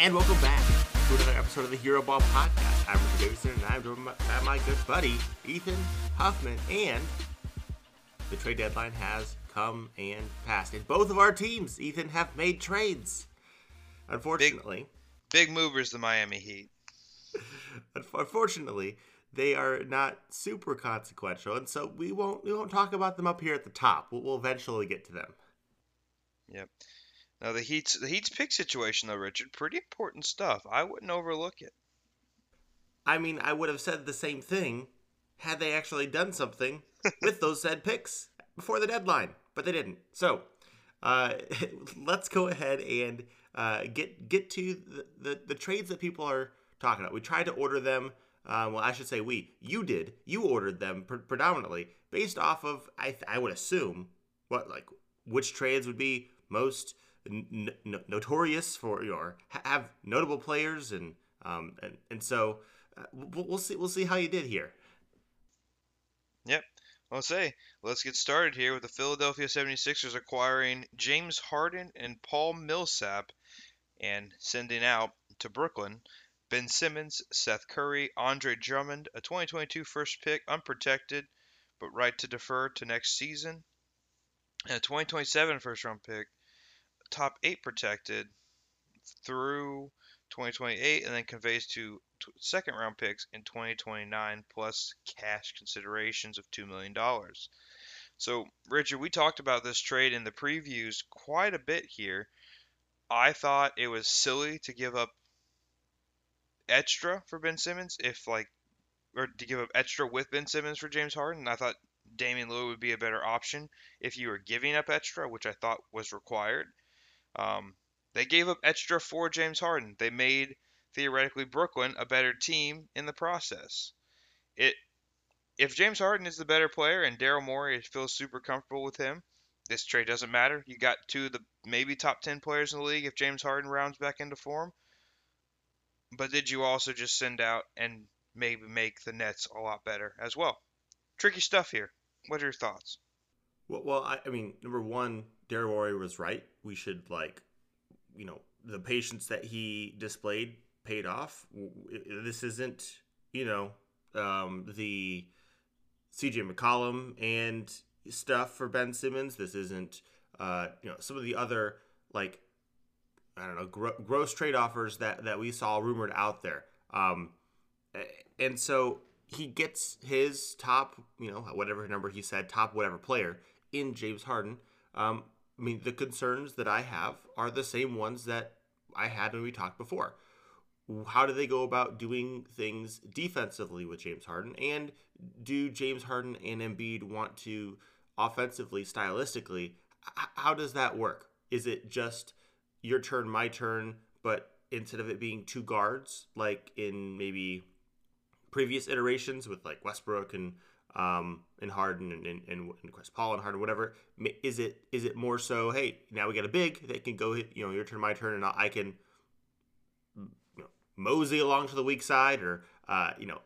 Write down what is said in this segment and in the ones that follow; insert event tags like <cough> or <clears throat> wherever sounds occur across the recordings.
And welcome back to another episode of the Hero Ball Podcast. I'm Richard Davidson, and I'm joined by my good buddy, Ethan Huffman. And the trade deadline has come and passed. And both of our teams, Ethan, have made trades. Unfortunately, Big movers, the Miami Heat. <laughs> unfortunately, they are not super consequential, and so we won't we won't talk about them up here at the top. We'll, we'll eventually get to them. Yep. Now the Heat's the Heat's pick situation though, Richard, pretty important stuff. I wouldn't overlook it. I mean, I would have said the same thing had they actually done something <laughs> with those said picks before the deadline, but they didn't. So, uh, <laughs> let's go ahead and uh, get get to the, the, the trades that people are talking about. We tried to order them. Uh, well, I should say we. You did. You ordered them pre- predominantly based off of I I would assume what like which trades would be most n- notorious for or have notable players and um and and so uh, we'll, we'll see we'll see how you did here. Yep. I'll say, let's get started here with the Philadelphia 76ers acquiring James Harden and Paul Millsap and sending out to Brooklyn Ben Simmons, Seth Curry, Andre Drummond, a 2022 first pick, unprotected, but right to defer to next season, and a 2027 first round pick, top eight protected through 2028, and then conveys to second round picks in 2029 plus cash considerations of $2 million. So, Richard, we talked about this trade in the previews quite a bit here. I thought it was silly to give up extra for Ben Simmons if like or to give up extra with Ben Simmons for James Harden. I thought Damian Lillard would be a better option if you were giving up extra, which I thought was required. Um, they gave up extra for James Harden. They made theoretically Brooklyn a better team in the process. It if James Harden is the better player and Daryl Morey feels super comfortable with him, this trade doesn't matter. You got two of the maybe top 10 players in the league if James Harden rounds back into form. But did you also just send out and maybe make the Nets a lot better as well? Tricky stuff here. What are your thoughts? Well, well I, I mean, number one, Daryl Morey was right. We should like, you know, the patience that he displayed paid off. This isn't, you know, um, the CJ McCollum and stuff for Ben Simmons. This isn't, uh, you know, some of the other like, I don't know, gro- gross trade offers that that we saw rumored out there. Um, and so he gets his top, you know, whatever number he said, top whatever player in James Harden. Um, I mean, the concerns that I have are the same ones that I had when we talked before. How do they go about doing things defensively with James Harden? And do James Harden and Embiid want to offensively, stylistically? How does that work? Is it just your turn, my turn, but instead of it being two guards, like in maybe previous iterations with like Westbrook and um, and Harden and, and, and Chris Paul and Harden, whatever. Is it is it more so? Hey, now we got a big that can go. You know, your turn, my turn, and I can you know, mosey along to the weak side, or uh, you know,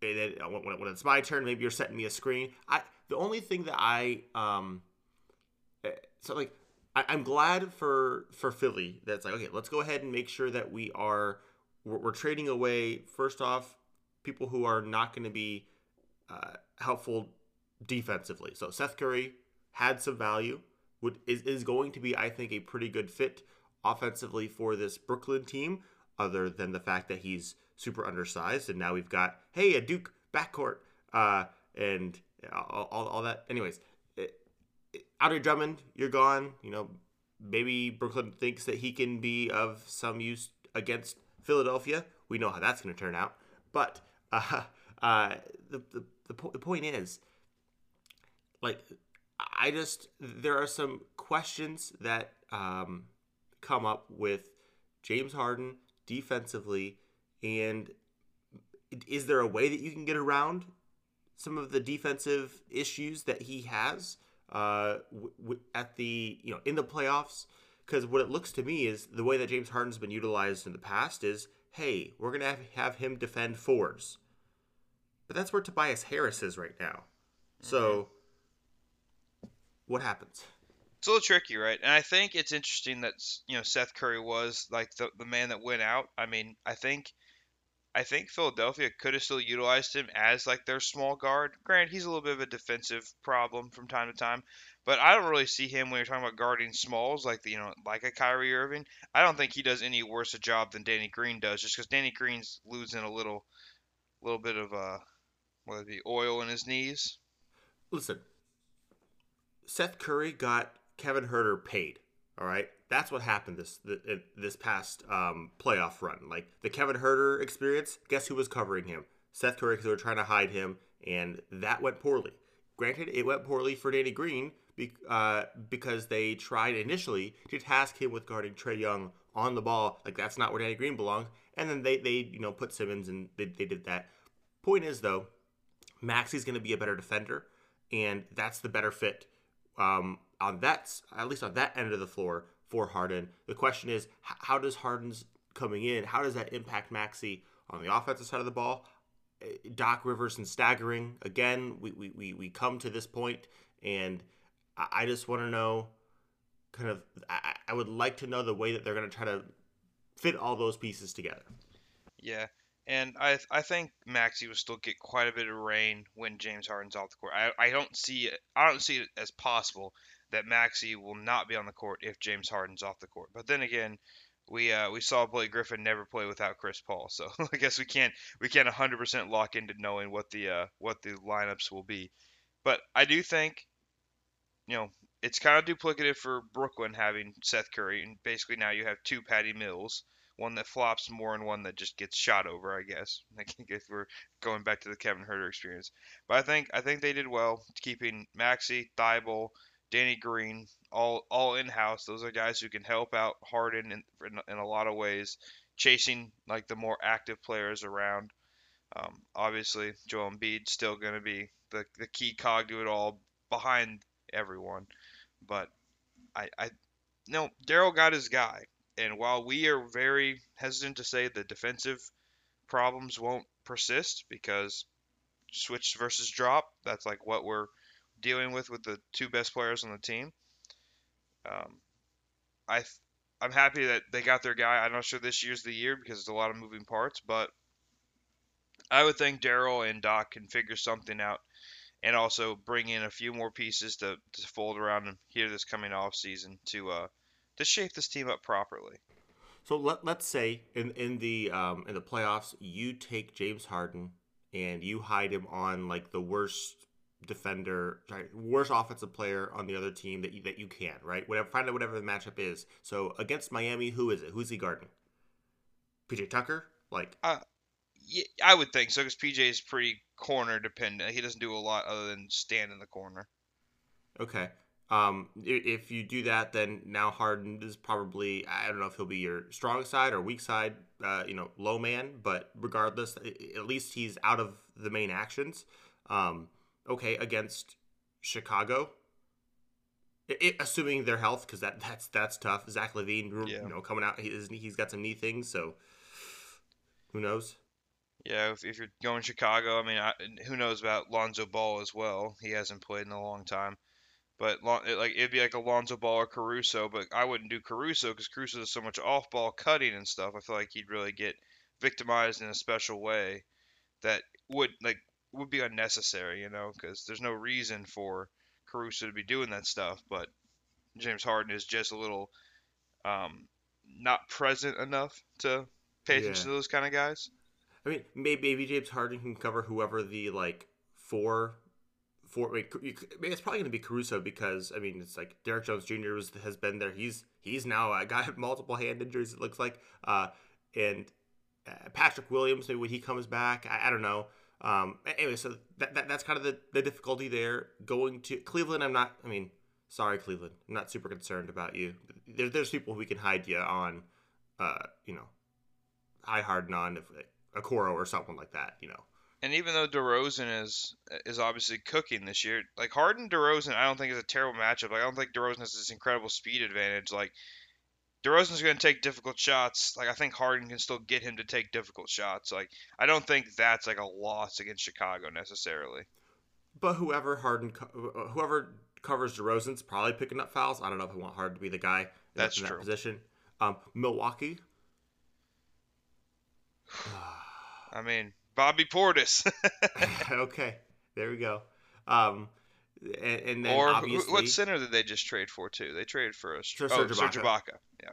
then when, when it's my turn, maybe you're setting me a screen. I the only thing that I um, so like I, I'm glad for for Philly that's like okay, let's go ahead and make sure that we are we're, we're trading away first off people who are not going to be uh, helpful defensively. So Seth Curry had some value. Would is, is going to be, I think, a pretty good fit offensively for this Brooklyn team. Other than the fact that he's super undersized, and now we've got hey a Duke backcourt uh, and all, all, all that. Anyways, it, it, Andre Drummond, you're gone. You know, maybe Brooklyn thinks that he can be of some use against Philadelphia. We know how that's going to turn out, but <laughs> uh, uh, the, the, the, po- the point is, like, I just, there are some questions that um, come up with James Harden defensively, and is there a way that you can get around some of the defensive issues that he has uh, w- w- at the, you know, in the playoffs? Because what it looks to me is the way that James Harden's been utilized in the past is hey, we're going to have, have him defend fours. But that's where Tobias Harris is right now. So, what happens? it's a little tricky, right? And I think it's interesting that you know Seth Curry was like the the man that went out. I mean, I think I think Philadelphia could have still utilized him as like their small guard. Grant, he's a little bit of a defensive problem from time to time, but I don't really see him when you're talking about guarding smalls like the, you know like a Kyrie Irving. I don't think he does any worse a job than Danny Green does, just because Danny Green's losing a little little bit of uh whether it be oil in his knees. Listen, Seth Curry got Kevin Huerter paid. All right, that's what happened this this past um, playoff run. Like the Kevin Huerter experience. Guess who was covering him? Seth Curry, because they were trying to hide him, and that went poorly. Granted, it went poorly for Danny Green be, uh, because they tried initially to task him with guarding Trae Young on the ball. Like that's not where Danny Green belongs. And then they they you know put Simmons and they, they did that. Point is though, Maxey's going to be a better defender, and that's the better fit um, on that at least on that end of the floor for Harden. The question is, how does Harden's coming in? How does that impact Maxey on the offensive side of the ball? Eh, Doc Rivers and staggering again. We we, we, we come to this point, and I, just want to know, kind of. I, I would like to know the way that they're going to try to fit all those pieces together. Yeah, and I I think Maxey will still get quite a bit of rain when James Harden's off the court. I, I don't see it I don't see it as possible that Maxey will not be on the court if James Harden's off the court. But then again, we uh, we saw Blake Griffin never play without Chris Paul, so <laughs> I guess we can't we can't 100% lock into knowing what the uh, what the lineups will be. But I do think, you know, it's kind of duplicative for Brooklyn having Seth Curry, and basically now you have two Patty Mills one that flops more and one that just gets shot over. I guess. <laughs> I guess we're going back to the Kevin Huerter experience. But I think I think they did well keeping Maxey, Thybulle, Danny Green all all in house. Those are guys who can help out Harden in, in, in a lot of ways, chasing like the more active players around. Um, obviously, Joel Embiid still going to be the, the key cog to it all behind everyone. But I, I no, Daryl got his guy. And while we are very hesitant to say the defensive problems won't persist because switch versus drop, that's like what we're dealing with with the two best players on the team. Um, I I'm happy that they got their guy. I'm not sure this year's the year because it's a lot of moving parts, but I would think Daryl and Doc can figure something out and also bring in a few more pieces to, to fold around here this coming off season to uh, to shape this team up properly. So let, let's say in in the um, in the playoffs, you take James Harden and you hide him on like the worst defender, sorry, worst offensive player on the other team that you, that you can, right? Whatever, find out whatever the matchup is. So against Miami, who is it? Who's he guarding? PJ Tucker, like. Uh, yeah, I would think so because PJ is pretty corner dependent. He doesn't do a lot other than stand in the corner. Okay. Um, if you do that, then now Harden is probably I don't know if he'll be your strong side or weak side, uh, you know, low man. But regardless, at least he's out of the main actions. Um, okay, against Chicago, it, assuming their health, because that that's that's tough. Zach LaVine, yeah. you know, coming out, he, he's got some knee things, so who knows? Yeah, if, if you're going Chicago, I mean, I, who knows about Lonzo Ball as well? He hasn't played in a long time. But like it'd be like Alonzo Ball or Caruso, but I wouldn't do Caruso because Caruso does so much off-ball cutting and stuff. I feel like he'd really get victimized in a special way that would like would be unnecessary, you know, because there's no reason for Caruso to be doing that stuff. But James Harden is just a little um, not present enough to pay attention yeah. to those kind of guys. I mean, maybe, maybe James Harden can cover whoever the like four for mean, it's probably going to be Caruso because I mean it's like Derrick Jones Jr. Was, has been there. He's he's now uh, <laughs> got multiple hand injuries. It looks like, uh, and uh, Patrick Williams maybe when he comes back, I, I don't know. Um, anyway, so that, that that's kind of the, the difficulty there. Going to Cleveland, I'm not. I mean, sorry Cleveland, I'm not super concerned about you. There, there's people we can hide you on, uh, you know, I hard non if a Coro or something like that, you know. And even though DeRozan is is obviously cooking this year, like Harden DeRozan, I don't think is a terrible matchup. Like I don't think DeRozan has this incredible speed advantage. Like DeRozan's going to take difficult shots. Like I think Harden can still get him to take difficult shots. Like I don't think that's like a loss against Chicago necessarily. But whoever Harden, whoever covers DeRozan's probably picking up fouls. I don't know if I want Harden to be the guy in, That's in that true. position. Um, Milwaukee. <sighs> I mean, Bobby Portis. <laughs> okay, there we go. Um, and, and then or obviously, what center did they just trade for too? They traded for us. Sir- oh, Serge Serge Ibaka. Ibaka. Yeah.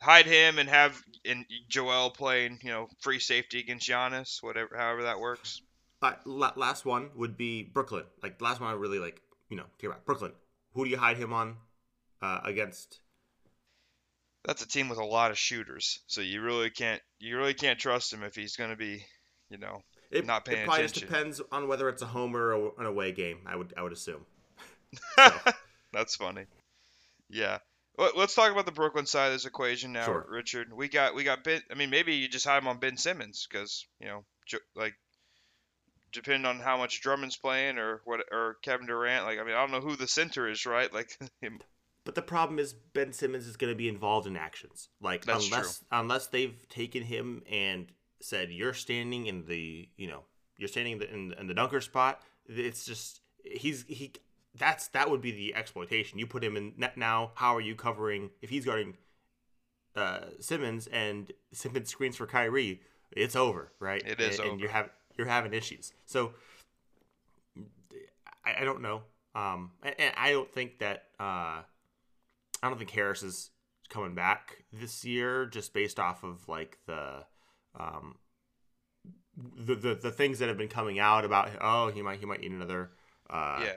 Hide him and have and Joel playing, you know, free safety against Giannis, whatever, however that works. la- last one would be Brooklyn. Like last one, I really like. You know, care about Brooklyn. Who do you hide him on uh, against? That's a team with a lot of shooters, so you really can't you really can't trust him if he's going to be, you know, It, Not paying it probably just depends on whether it's a home or a, an away game. I would I would assume. <laughs> That's funny. Yeah. Let- Let's talk about the Brooklyn side of this equation now, Sure. Richard. We got we got Ben. I mean, maybe you just hide him on Ben Simmons because you know, like, depending on how much Drummond's playing or what or Kevin Durant. Like, I mean, I don't know who the center is, right? Like, <laughs> him- But the problem is Ben Simmons is going to be involved in actions. Like That's unless unless they've taken him and said you're standing in the you know you're standing in the, in, in the dunker spot. It's just he's he. That's that would be the exploitation. You put him in net now. How are you covering if he's guarding uh, Simmons and Simmons screens for Kyrie? It's over, right? It is and, and you're over. having you're having issues. So I, I don't know. Um, and, and I don't think that. Uh, I don't think Harris is coming back this year, just based off of like the, um, the the, the things that have been coming out about. Oh, he might he might need another. Uh, yeah.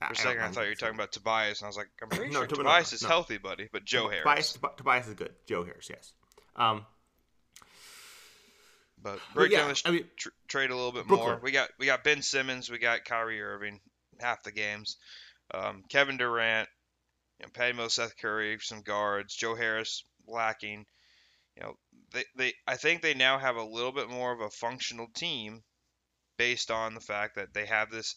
I- For a second, I, don't thought you were talking about Tobias, and I was like, I'm <clears throat> pretty No, sure no, Tobias is no. healthy, buddy. But Joe Harris. Tobias, Tobias is good. Joe Harris, yes. Um, But but break yeah, down this I mean, tr- trade a little bit Brooklyn. more. We got we got Ben Simmons, we got Kyrie Irving, half the games. Um, Kevin Durant, you know, Patty Mills, Seth Curry, some guards. Joe Harris lacking. You know, they, they I think they now have a little bit more of a functional team based on the fact that they have this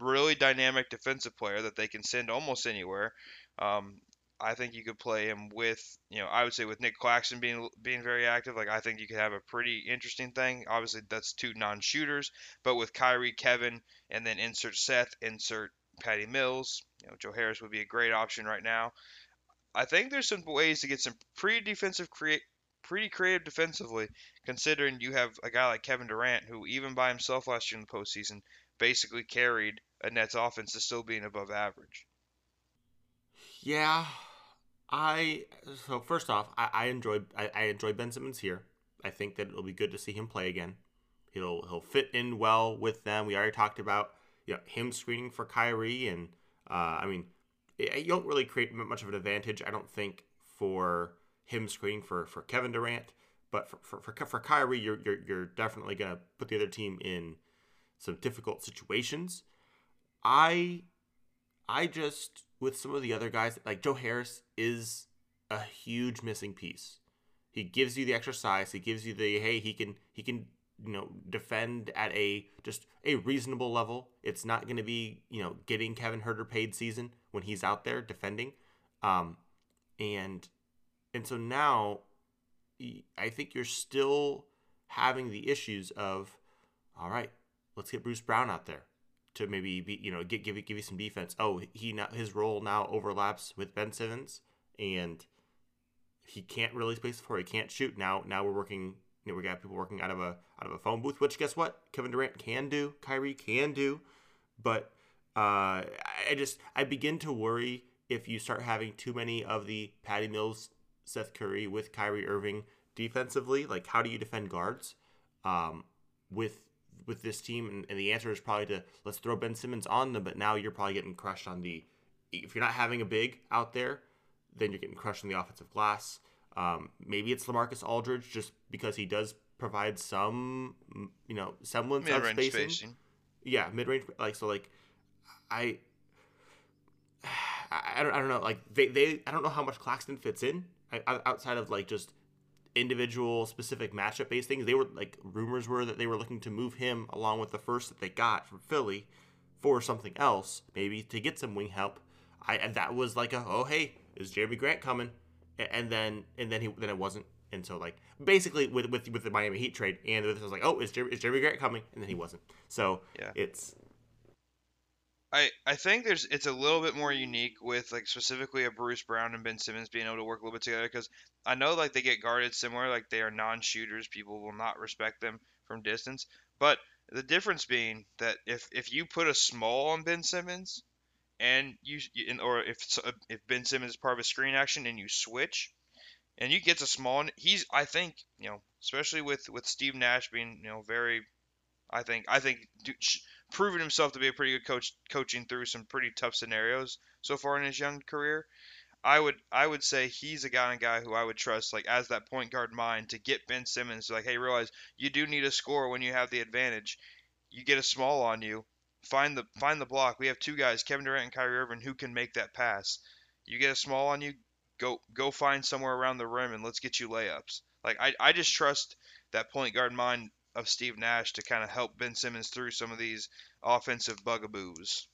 really dynamic defensive player that they can send almost anywhere. Um, I think you could play him with, you know, I would say with Nick Claxton being being very active. Like I think you could have a pretty interesting thing. Obviously, that's two non-shooters, but with Kyrie, Kevin, and then insert Seth, insert Patty Mills. You know, Joe Harris would be a great option right now. I think there's some ways to get some pretty defensive create pretty creative defensively, considering you have a guy like Kevin Durant who even by himself last year in the postseason basically carried a Nets offense to still being above average. Yeah, I so first off, I, I I, I enjoyed Ben Simmons here. I think that it'll be good to see him play again. He'll he'll fit in well with them. We already talked about you know him screening for Kyrie, and uh, I mean it, you don't really create much of an advantage. I don't think for him screening for for Kevin Durant, but for for for, for Kyrie, you're, you're you're definitely gonna put the other team in some difficult situations. I I just with some of the other guys like Joe Harris is a huge missing piece. He gives you the exercise. He gives you the hey he can he can you know defend at a just a reasonable level. It's not going to be you know getting Kevin Huerter paid season when he's out there defending, um, and and so now I think you're still having the issues of all right, let's get Bruce Brown out there to maybe be you know get give give you some defense. Oh, he now his role now overlaps with Ben Simmons, and he can't really space floor. He can't shoot now. Now we're working. You know, we got people working out of a out of a phone booth. Which guess what? Kevin Durant can do. Kyrie can do, but uh, I just I begin to worry if you start having too many of the Patty Mills, Seth Curry with Kyrie Irving defensively. Like, how do you defend guards um, with with this team? And, and the answer is probably to let's throw Ben Simmons on them. But now you're probably getting crushed on the if you're not having a big out there, then you're getting crushed on the offensive glass. Um, maybe it's LaMarcus Aldridge just because he does provide some, you know, semblance of Mid-range spacing. spacing. Yeah, mid range. Like so, like <sighs> I, I, don't, I don't know. Like they, they, I don't know how much Claxton fits in outside of like just individual specific matchup based things. They were like rumors were that they were looking to move him along with the first that they got from Philly for something else, maybe to get some wing help. I and that was like a oh hey is Jerami Grant coming, and then and then he then it wasn't. And so like basically with with with the Miami Heat trade and this was like oh is Jeremy, is Jerami Grant coming and then he wasn't. So Yeah. it's I, I think there's it's a little bit more unique with like specifically a Bruce Brown and Ben Simmons being able to work a little bit together because I know like they get guarded similar like they are non-shooters people will not respect them from distance but the difference being that if if you put a small on Ben Simmons and you or if if Ben Simmons is part of a screen action and you switch and you get a small he's I think you know especially with with Steve Nash being you know very I think I think proven himself to be a pretty good coach, coaching through some pretty tough scenarios so far in his young career. I would I would say he's a guy and guy who I would trust like as that point guard mind to get Ben Simmons like hey realize you do need a score when you have the advantage. You get a small on you, find the find the block. We have two guys, Kevin Durant and Kyrie Irving, who can make that pass. You get a small on you, go go find somewhere around the rim and let's get you layups. Like I, I just trust that point guard mind of Steve Nash to kind of help Ben Simmons through some of these offensive bugaboos.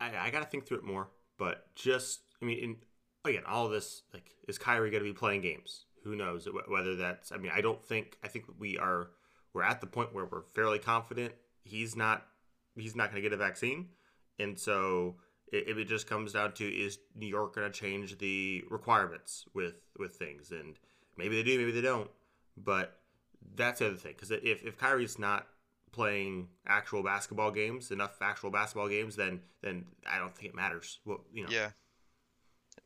I, I got to think through it more, but just I mean, in, again, all this like is Kyrie going to be playing games? Who knows whether that's? I mean, I don't think. I think we are we're at the point where we're fairly confident he's not he's not going to get a vaccine, and so it, it just comes down to is New York going to change the requirements with with things, and maybe they do, maybe they don't, but that's the other thing because if if Kyrie's not playing actual basketball games, enough actual basketball games, then then I don't think it matters. Well, you know. Yeah.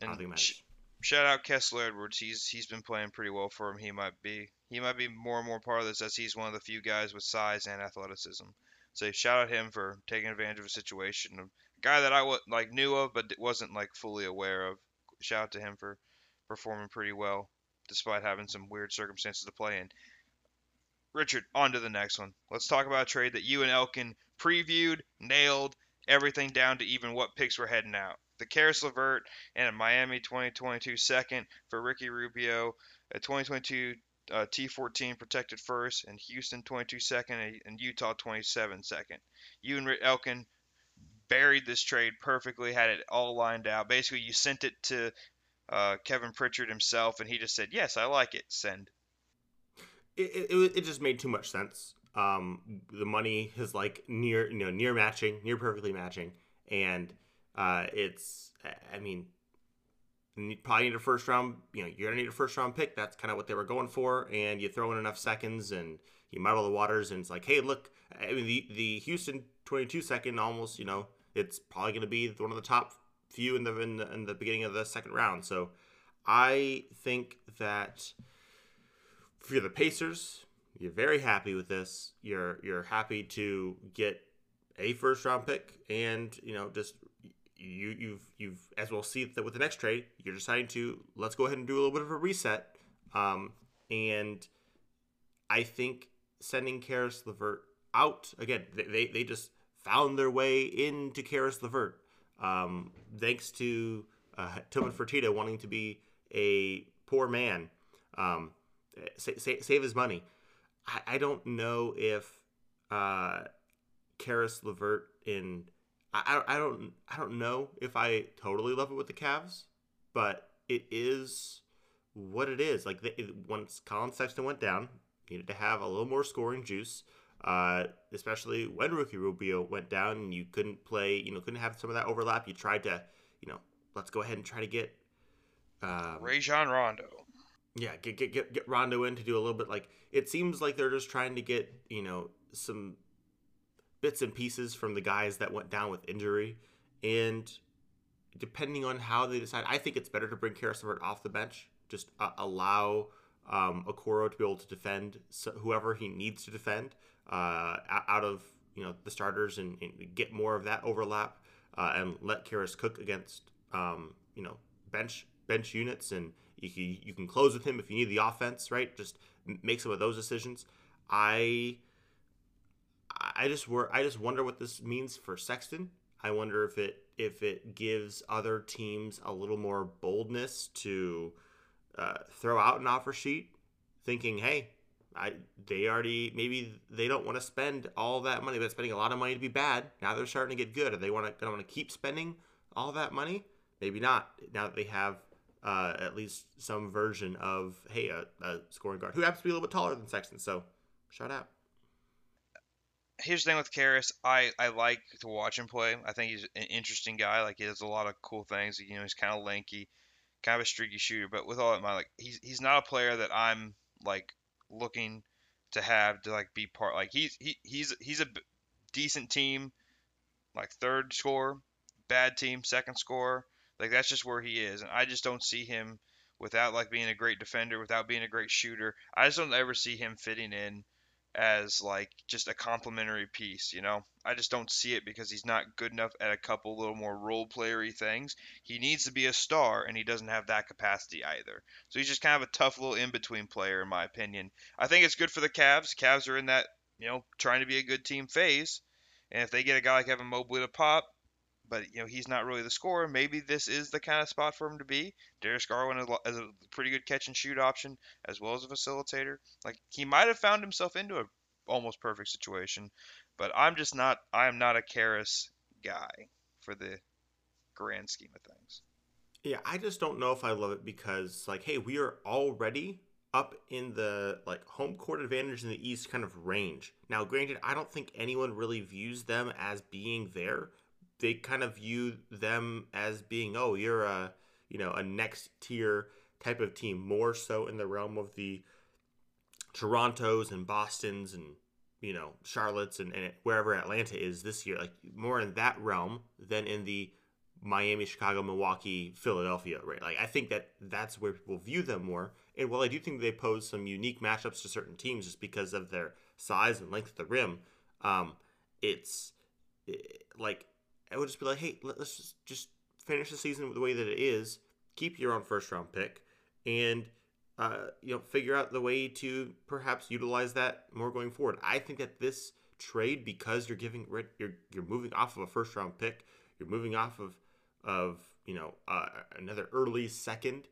And I don't think it matters. Sh- shout out Kessler Edwards. He's he's been playing pretty well for him. He might be he might be more and more part of this as he's one of the few guys with size and athleticism. So shout out him for taking advantage of a situation. A guy that I w- like knew of but wasn't like fully aware of. Shout out to him for performing pretty well despite having some weird circumstances to play in. Richard, on to the next one. Let's talk about a trade that you and Elkin previewed, nailed, everything down to even what picks were heading out. The Caris LeVert and a Miami 2022 second for Ricky Rubio, a 2022 uh, T14 protected first, and Houston 22 second, and Utah 27 second. You and Elkin buried this trade perfectly, had it all lined out. Basically, you sent it to uh, Kevin Pritchard himself, and he just said, "Yes, I like it. Send." It, it, it just made too much sense. Um, the money is like near, you know, near matching, near perfectly matching, and uh, it's, I mean, you probably need a first round. You know, you're gonna need a first round pick. That's kind of what they were going for, and you throw in enough seconds and you muddle the waters, and it's like, hey, look, I mean, the the Houston 22 second almost, you know, it's probably gonna be one of the top few in the in the, in the beginning of the second round. So, I think that for the Pacers, you're very happy with this. You're you're happy to get a first round pick, and you know just you you've you've as we'll see that with the next trade, you're deciding to let's go ahead and do a little bit of a reset. Um, and I think sending Caris LeVert out again, they they just found their way into Caris LeVert, um, thanks to uh, Tillman Fertitta wanting to be a poor man. Um, save his money. I, I don't know if uh, Caris LeVert in I, I don't I don't know if I totally love it with the Cavs, but it is what it is. Like once Collin Sexton went down, needed to have a little more scoring juice. Uh, especially when Ricky Rubio went down and you couldn't play, you know, couldn't have some of that overlap. You tried to, you know, let's go ahead and try to get um, Rajon Rondo. Yeah, get, get get get Rondo in to do a little bit. Like it seems like they're just trying to get you know some bits and pieces from the guys that went down with injury, and depending on how they decide, I think it's better to bring Caris LeVert off the bench. Just uh, allow um, Okoro to be able to defend whoever he needs to defend uh, out of you know the starters and, and get more of that overlap, uh, and let Caris cook against um, you know bench bench units and you can, you can close with him if you need the offense, right? Just make some of those decisions. I I just were I just wonder what this means for Sexton. I wonder if it if it gives other teams a little more boldness to uh, throw out an offer sheet, thinking, hey, I they already maybe they don't want to spend all that money, but spending a lot of money to be bad. Now they're starting to get good. Are they want to want to keep spending all that money? Maybe not. Now that they have uh, at least some version of hey a, a, scoring guard who happens to be a little bit taller than Sexton. So shout out. here's the thing with Caris. I, I like to watch him play. I think he's an interesting guy. Like he does a lot of cool things. You know, he's kind of lanky, kind of a streaky shooter. But with all that, my like he's he's not a player that I'm like looking to have to like be part. Like he's he he's he's a decent team, like third score, bad team, second score. Like that's just where he is, and I just don't see him without like being a great defender, without being a great shooter. I just don't ever see him fitting in as like just a complementary piece, you know. I just don't see it because he's not good enough at a couple little more role playery things. He needs to be a star and he doesn't have that capacity either. So he's just kind of a tough little in-between player in my opinion. I think it's good for the Cavs. Cavs are in that, you know, trying to be a good team phase. And if they get a guy like Evan Mobley to pop, but you know he's not really the scorer. Maybe this is the kind of spot for him to be. Darius Garland is a pretty good catch and shoot option as well as a facilitator. Like he might have found himself into a almost perfect situation, but I'm just not. I am not a Caris guy for the grand scheme of things. Yeah, I just don't know if I love it because like, hey, we are already up in the like home court advantage in the East kind of range. Now, granted, I don't think anyone really views them as being there they kind of view them as being, oh, you're a you know a next tier type of team, more so in the realm of the Torontos and Boston's and you know Charlotte's and, and wherever Atlanta is this year, like more in that realm than in the Miami, Chicago, Milwaukee, Philadelphia, right? Like I think that that's where people view them more. And while I do think they pose some unique matchups to certain teams just because of their size and length of the rim, um, it's it, like I would just be like, hey, let's just, finish the season the way that it is, keep your own first round pick, and uh, you know figure out the way to perhaps utilize that more going forward. I think that this trade, because you're giving you're you're moving off of a first round pick, you're moving off of of you know uh, another early second,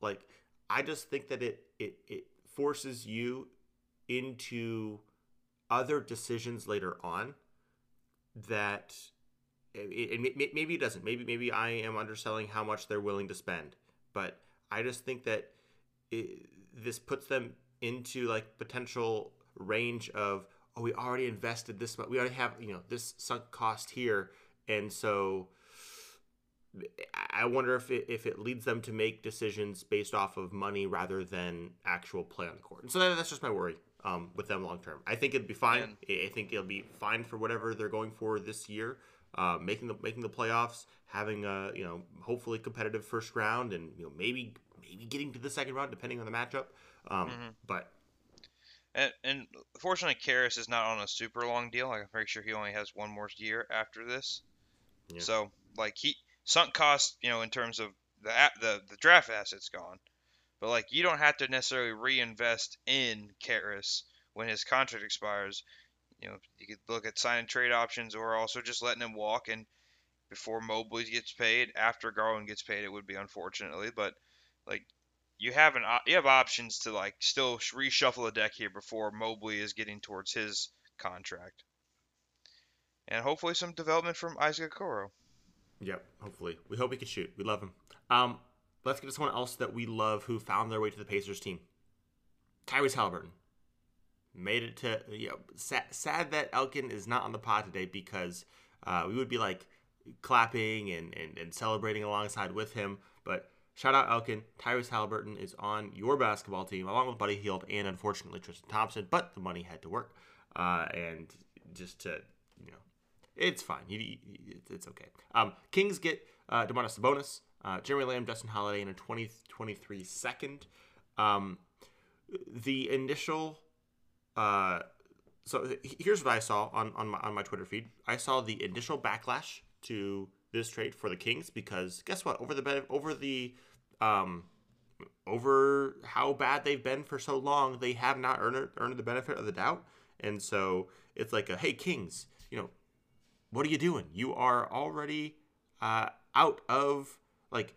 like I just think that it it it forces you into other decisions later on that maybe it doesn't. Maybe maybe I am underselling how much they're willing to spend, but I just think that it, this puts them into like potential range of oh we already invested this much we already have you know this sunk cost here and so I wonder if it, if it leads them to make decisions based off of money rather than actual play on the court. And so that, that's just my worry um, with them long term. I think it'd be fine. Man. I think it'll be fine for whatever they're going for this year uh, making the making the playoffs, having a you know hopefully competitive first round, and you know maybe maybe getting to the second round depending on the matchup. Um, mm-hmm. But and, and fortunately, Caris is not on a super long deal. Like, I'm pretty sure he only has one more year after this. Yeah. So like he sunk cost, you know, in terms of the the the draft assets gone, but like you don't have to necessarily reinvest in Caris when his contract expires you know, you could look at signing trade options or also just letting him walk and before Mobley gets paid, after Garland gets paid, it would be unfortunately, but like you have an you have options to like still reshuffle the deck here before Mobley is getting towards his contract, and hopefully some development from Isaac Okoro. Yep, hopefully we hope he can shoot. We love him. Um, let's get to someone else that we love who found their way to the Pacers team. Tyrese Halliburton made it to you know sad, sad that Elkin is not on the pod today because uh, we would be like clapping and, and, and celebrating alongside with him. But shout out Elkin. Tyrese Halliburton is on your basketball team along with Buddy Hield and unfortunately Tristan Thompson. But the money had to work, uh, and just to you know, it's fine. it's okay. Um, Kings get uh, Domantas Sabonis, uh, Jeremy Lamb, Justin Holiday, in a 2023 second. Um, the initial uh, so here's what I saw on on my, on my Twitter feed. I saw the initial backlash to this trade for the Kings because guess what? Over the over the um over how bad they've been for so long, they have not earned earned the benefit of the doubt. And so it's like a hey Kings, you know, what are you doing? You are already uh, out of like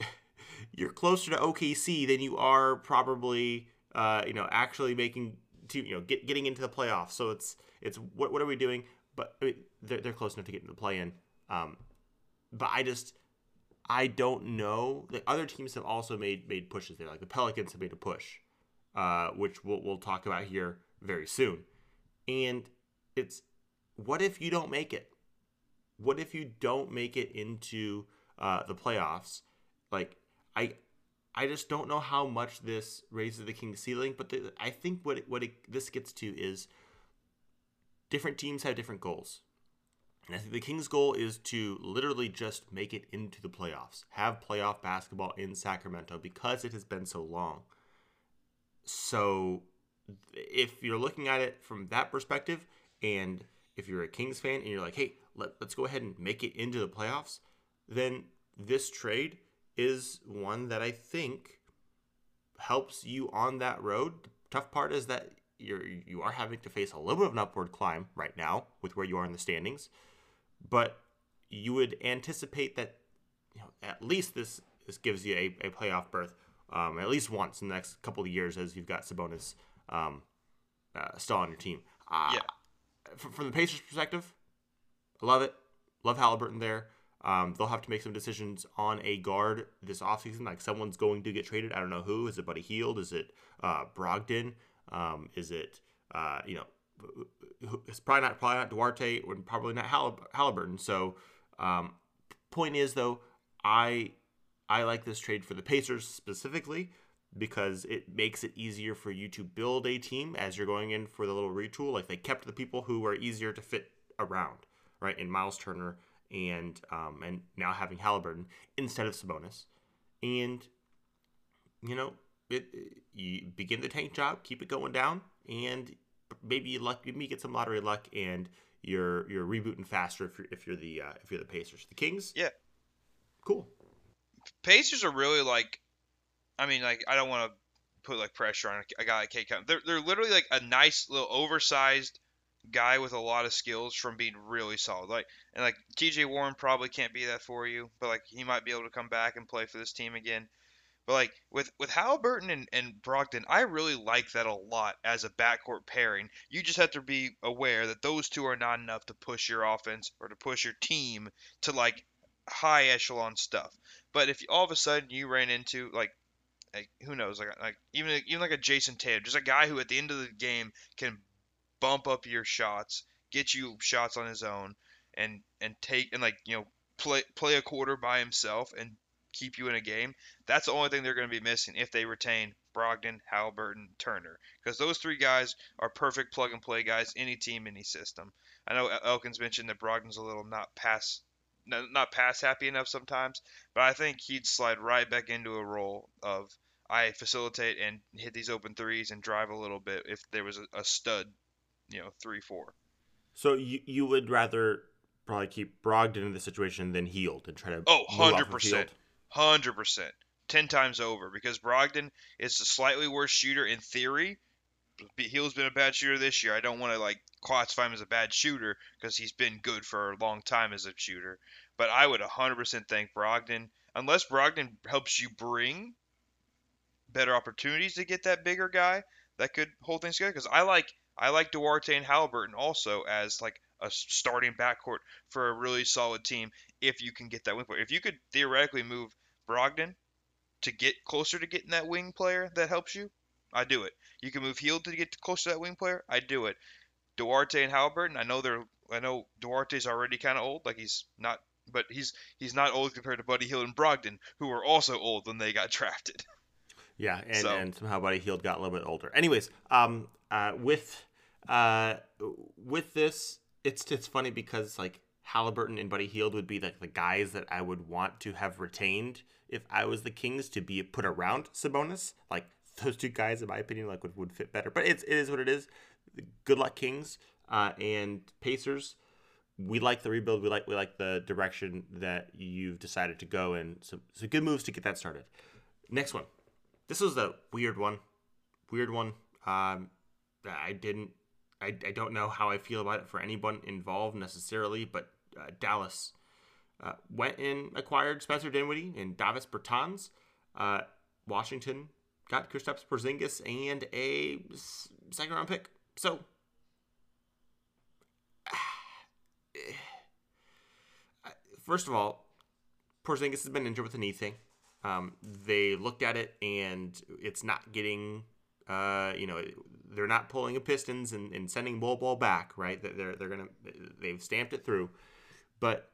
<laughs> you're closer to OKC than you are probably uh, you know actually making to you know get, getting into the playoffs. So it's it's what what are we doing? But I mean, they're they're close enough to get into the play in. Um, but I just I don't know. The other teams have also made made pushes there. Like the Pelicans have made a push, uh, which we'll we'll talk about here very soon. And it's what if you don't make it? What if you don't make it into uh, the playoffs? Like I, I just don't know how much this raises the Kings' ceiling. But the, I think what it, what it, this gets to is different teams have different goals. And I think the Kings' goal is to literally just make it into the playoffs, have playoff basketball in Sacramento because it has been so long. So, if you're looking at it from that perspective, and if you're a Kings fan and you're like, hey, let, us go ahead and make it into the playoffs, then this trade is one that I think helps you on that road. The tough part is that you're you are having to face a little bit of an upward climb right now with where you are in the standings, but you would anticipate that you know at least this this gives you a, a playoff berth um, at least once in the next couple of years as you've got Sabonis um, uh, still on your team. Uh, yeah. From, from the Pacers' perspective, I love it. Love Halliburton there. Um, they'll have to make some decisions on a guard this offseason. Like someone's going to get traded. I don't know who. Is it Buddy Hield? Is it uh, Brogdon? Um, is it uh, you know? It's probably not probably not Duarte or probably not Halliburton. So um, point is though, I I like this trade for the Pacers specifically because it makes it easier for you to build a team as you're going in for the little retool. Like they kept the people who are easier to fit around, right? In Miles Turner and um, and now having Halliburton instead of Sabonis, and you know it, you begin the tank job, keep it going down, and maybe you luck, maybe you get some lottery luck, and you're you're rebooting faster if you're if you're the uh, if you're the Pacers, the Kings. Yeah, cool. Pacers are really like, I mean, like I don't want to put like pressure on a guy like K. They're they're literally like a nice little oversized guy with a lot of skills from being really solid. Like and like TJ Warren probably can't be that for you, but like he might be able to come back and play for this team again. But like with with Halliburton and, and Brogdon, I really like that a lot as a backcourt pairing. You just have to be aware that those two are not enough to push your offense or to push your team to like high echelon stuff. But if all of a sudden you ran into like like who knows like like even even like a Jayson Tatum, just a guy who at the end of the game can bump up your shots, get you shots on his own, and and take and like you know play play a quarter by himself and keep you in a game. That's the only thing they're going to be missing if they retain Brogdon, Halliburton, Turner, because those three guys are perfect plug and play guys, any team, any system. I know Elkins mentioned that Brogdon's a little not pass not pass happy enough sometimes, but I think he'd slide right back into a role of I facilitate and hit these open threes and drive a little bit if there was a, a stud, you know, three four. So you you would rather probably keep Brogdon in the situation than Hield and try to oh 100 percent hundred percent ten times over because Brogdon is a slightly worse shooter in theory. Hield's been a bad shooter this year. I don't want to like classify him as a bad shooter because he's been good for a long time as a shooter. But I would 100% think Brogdon, unless Brogdon helps you bring better opportunities to get that bigger guy that could hold things together. Because I like I like Duarte and Halliburton also as like a starting backcourt for a really solid team if you can get that wing player. If you could theoretically move Brogdon to get closer to getting that wing player that helps you, I do it. You can move Hield to get closer to that wing player, I do it. Duarte and Halliburton, I know they're I know Duarte's already kind of old, like he's not but he's he's not old compared to Buddy Hield and Brogdon, who were also old when they got <laughs> drafted. Yeah, and, so. and somehow Buddy Hield got a little bit older. Anyways, um, uh, with uh, with this, it's it's funny because like Halliburton and Buddy Hield would be like the guys that I would want to have retained if I was the Kings to be put around Sabonis. Like those two guys, in my opinion, like would, would fit better. But it's it is what it is. Good luck, Kings uh, and Pacers. We like the rebuild. We like we like the direction that you've decided to go in. So, so good moves to get that started. Next one. This was a weird one. Weird one. Um, I didn't. I, I don't know how I feel about it for anyone involved necessarily, but uh, Dallas uh, went and acquired Spencer Dinwiddie and Davis Bertans. Uh, Washington got Kristaps Porzingis and a second round pick. So, <sighs> first of all, Porzingis has been injured with a knee thing. Um, they looked at it and it's not getting, uh, you know, they're not pulling a Pistons and, and sending Bol Bol back, right? They're they're gonna they've stamped it through, but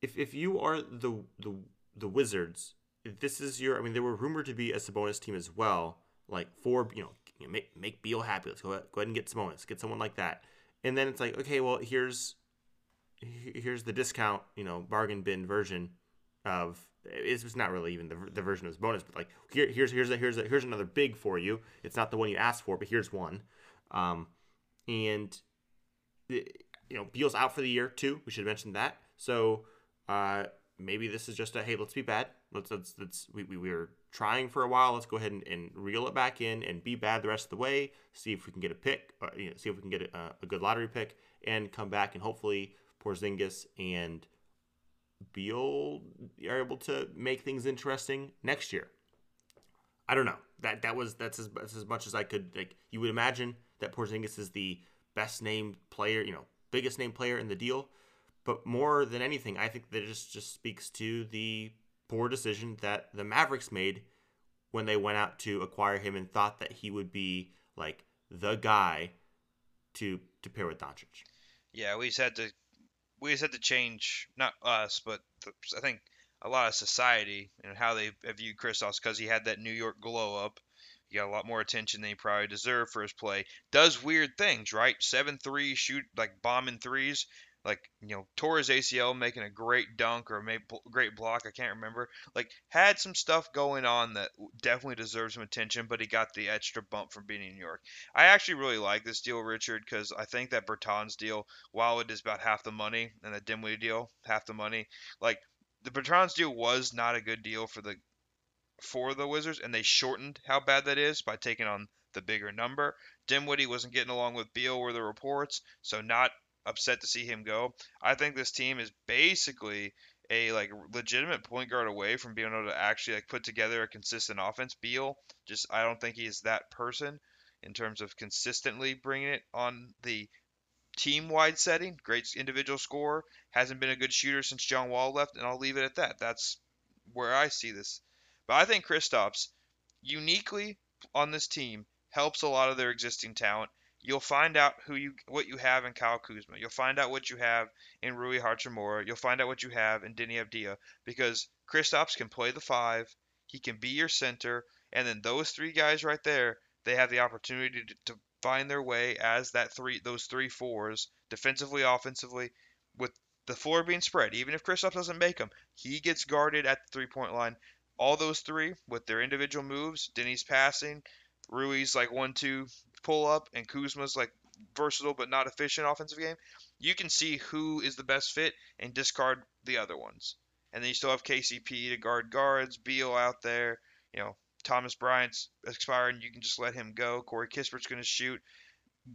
if if you are the the the Wizards, this is your. I mean, they were rumored to be a Sabonis team as well, like for you know make make Beal happy. Let's go ahead, go ahead and get Sabonis, get someone like that, and then it's like okay, well here's here's the discount, you know, bargain bin version of it's not really even the, the version of his bonus, but like here, here's here's a, here's a, here's another big for you. It's not the one you asked for, but here's one. Um, and you know, Beal's out for the year too. We should mention that. So uh, maybe this is just a hey, let's be bad. Let's let's, let's we, we, we were trying for a while. Let's go ahead and, and reel it back in and be bad the rest of the way. See if we can get a pick. Or, you know, see if we can get a, a good lottery pick and come back and hopefully Porzingis and Beal are able to make things interesting next year. I don't know. That that was that's as, that's as much as I could like. You would imagine that Porzingis is the best named player, you know, biggest named player in the deal. But more than anything, I think that just just speaks to the poor decision that the Mavericks made when they went out to acquire him and thought that he would be like the guy to to pair with Doncic. Yeah, we just had to we just had to change not us, but the, I think a lot of society and how they viewed Kristaps because he had that New York glow up. He got a lot more attention than he probably deserved for his play. Does weird things, right? Seven three, shoot like bombing threes like you know tore his ACL making a great dunk or a great block I can't remember like had some stuff going on that definitely deserves some attention but he got the extra bump from being in New York I actually really like this deal Richard because I think that Bertans deal while it is about half the money and the Dinwiddie deal half the money like the Bertans deal was not a good deal for the for the Wizards and they shortened how bad that is by taking on the bigger number. Dinwiddie wasn't getting along with Beal were the reports, so not upset to see him go. I think this team is basically a like legitimate point guard away from being able to actually like put together a consistent offense. Beal just I don't think he is that person in terms of consistently bringing it on the team wide setting. Great individual score. Hasn't been a good shooter since John Wall left, and I'll leave it at that. That's where I see this. But I think Kristaps uniquely on this team helps a lot of their existing talent You'll find out who you what you have in Kyle Kuzma. You'll find out what you have in Rui Hachimura. You'll find out what you have in Deni Avdija because Kristaps can play the five. He can be your center, and then those three guys right there, they have the opportunity to, to find their way as that three those three fours defensively, offensively, with the floor being spread. Even if Kristaps doesn't make them, he gets guarded at the three point line. All those three with their individual moves, Deni's passing, Rui's like one two pull up and Kuzma's like versatile but not efficient offensive game, you can see who is the best fit and discard the other ones. And then you still have KCP to guard guards, Beal out there, you know, Thomas Bryant's expiring, you can just let him go. Corey Kispert's going to shoot.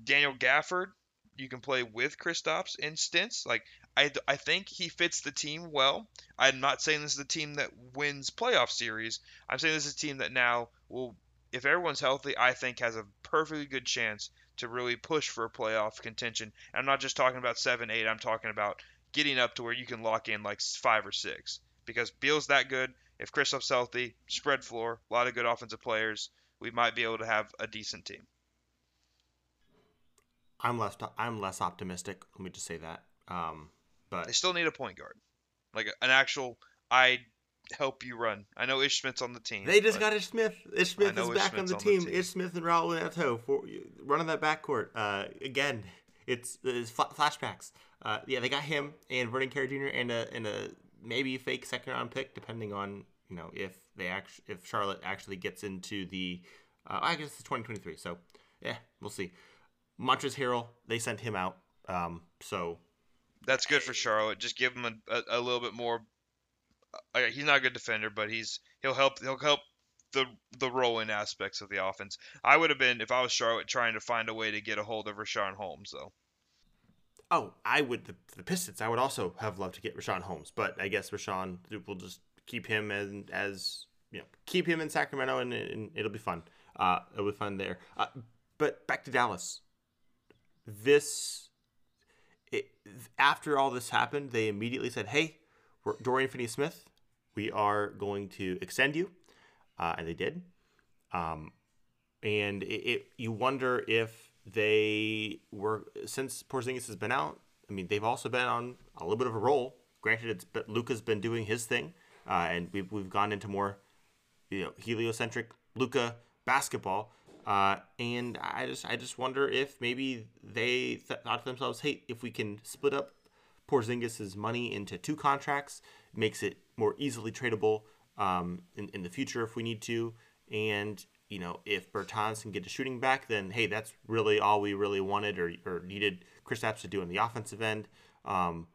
Daniel Gafford, you can play with Kristaps in stints. Like I, I think he fits the team well. I'm not saying this is the team that wins playoff series. I'm saying this is a team that now will if everyone's healthy, I think has a perfectly good chance to really push for a playoff contention. I'm not just talking about seven, eight. I'm talking about getting up to where you can lock in like five or six because Beal's that good. If Kristaps healthy, spread floor, a lot of good offensive players, we might be able to have a decent team. I'm less I'm less optimistic. Let me just say that. Um, but they still need a point guard, like an actual. I help you run. I know Ish Smith's on the team. They just got Ish Smith. Ish Smith is Ish back on the, on team. the, team. Ish Smith and Raul Neto for running that backcourt. Uh, again, it's, it's flashbacks. Uh, yeah, they got him and Vernon Carey Jr. and a and a maybe fake second round pick, depending on you know if they act if Charlotte actually gets into the. Uh, I guess it's 2023. So yeah, we'll see. Montrezl Harrell, they sent him out. Um, so that's good for Charlotte. Just give him a, a, a little bit more he's not a good defender, but he's he'll help he'll help the the rolling aspects of the offense. I would have been if I was Charlotte trying to find a way to get a hold of Richaun Holmes though. Oh, I would the, the Pistons. I would also have loved to get Richaun Holmes, but I guess Richaun will just keep him as as you know keep him in Sacramento and, and it'll be fun. Uh, it'll be fun there. Uh, but back to Dallas. This it, after all this happened, they immediately said, "Hey, Dorian Finney Smith, we are going to extend you. Uh, and they did. Um, and it, it you wonder if they were since Porzingis has been out. I mean, they've also been on a little bit of a roll. Granted, it's but Luka's been doing his thing, uh, and we've we've gone into more, you know, heliocentric Luka basketball. Uh, and I just I just wonder if maybe they th- thought to themselves, hey, if we can split up Porzingis' money into two contracts, makes it more easily tradable um, in, in the future if we need to. And you know, if Bertans can get a shooting back, then hey, that's really all we really wanted or, or needed Kristaps to do on the offensive end. Um,